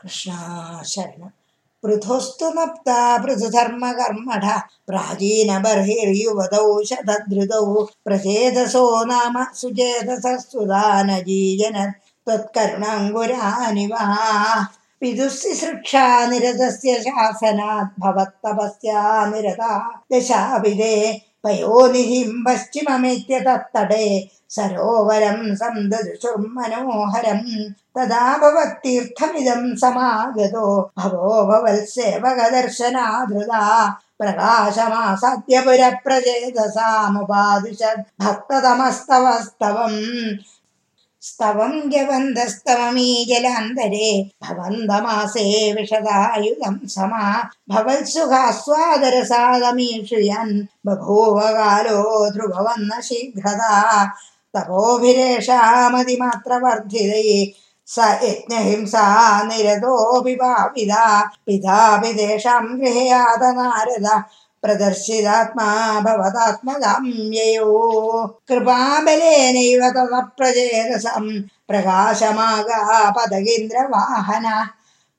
कृष्णाशरण पृथुस्तु मप्ता पृथुधर्मकर्मढ प्राचीनबर्हिर्युवदौषधधृतौ प्रचेतसो नाम सुचेतसस्तुदानजीजन त्वत्करुणङ्गुरानिवः पिदुस्सृक्षा निरतस्य शासनात् भवत्तपस्या निरता दशाभिदे तत्तटे सरोवरं सन्ददृशुर्मनोहरम् तदा भवत्तीर्थमिदं समागतो। भवो भवत्सेवकदर्शनादृदा प्रकाशमासाद्य पुरप्रचेदसामुपादिशद् भक्ततमस्तवस्तवम् स्तवं जवन्दस्तवमी जलान्तरे भवन्दमासे विशदायुधं समा भवत्सुखास्वादरसागमीषयन् बभूवकालो ध्रुववन्न शीघ्रदा तपोभिरेषामतिमात्रवर्धिते स यज्ञहिंसा निरतोऽपि पापिदा पितापि तेषां गृहे आदनारद प्रदर्शितात्मा भवदात्मगाम्ययो कृपाबलेनैव तव प्रचेदसं प्रकाशमागापदगेन्द्रवाहन।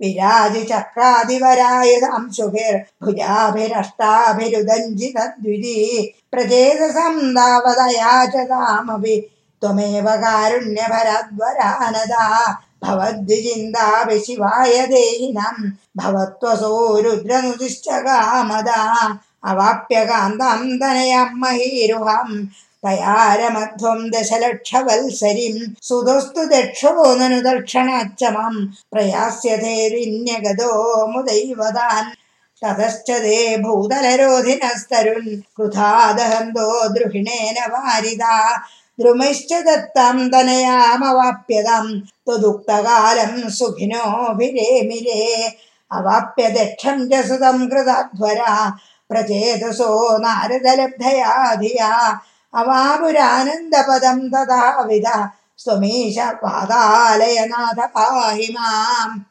विराजिचक्रादिवरायुधांशुभिर्भुजाभिरष्टाभिरुदञ्जितद्विधि प्रचेदसं तावदया च तामपि त्वमेव कारुण्यभरद्वरानदा। भवद्विचिन्तापि शिवाय देहिनं भवत्वसो रुद्रनुतिश्च कामदा अवाप्य कान्तां तनयां महीरुहं तया रमध्वं दशलक्षवल्सरिं सुतस्तु दक्षो ननु दक्षिणाच्च मां प्रयास्यते विन्यगतो मुदैवतान् ततश्च ते भूतलरोधिनस्तरुन् कृथा दहन्तो द्रुहिणेन वारिदा। द्रुमैश्च दत्तां तनयामवाप्यतां त्वदुक्तकालं सुखिनोभिरेमिरे अवाप्य दक्षं च सुतं कृताध्वरा പ്രചേതസോ നാരദലബ്ധയാ ധിയാ തഥാവിധ. സ്വമീശ പാതാലയനാഥ പാഹിമാം.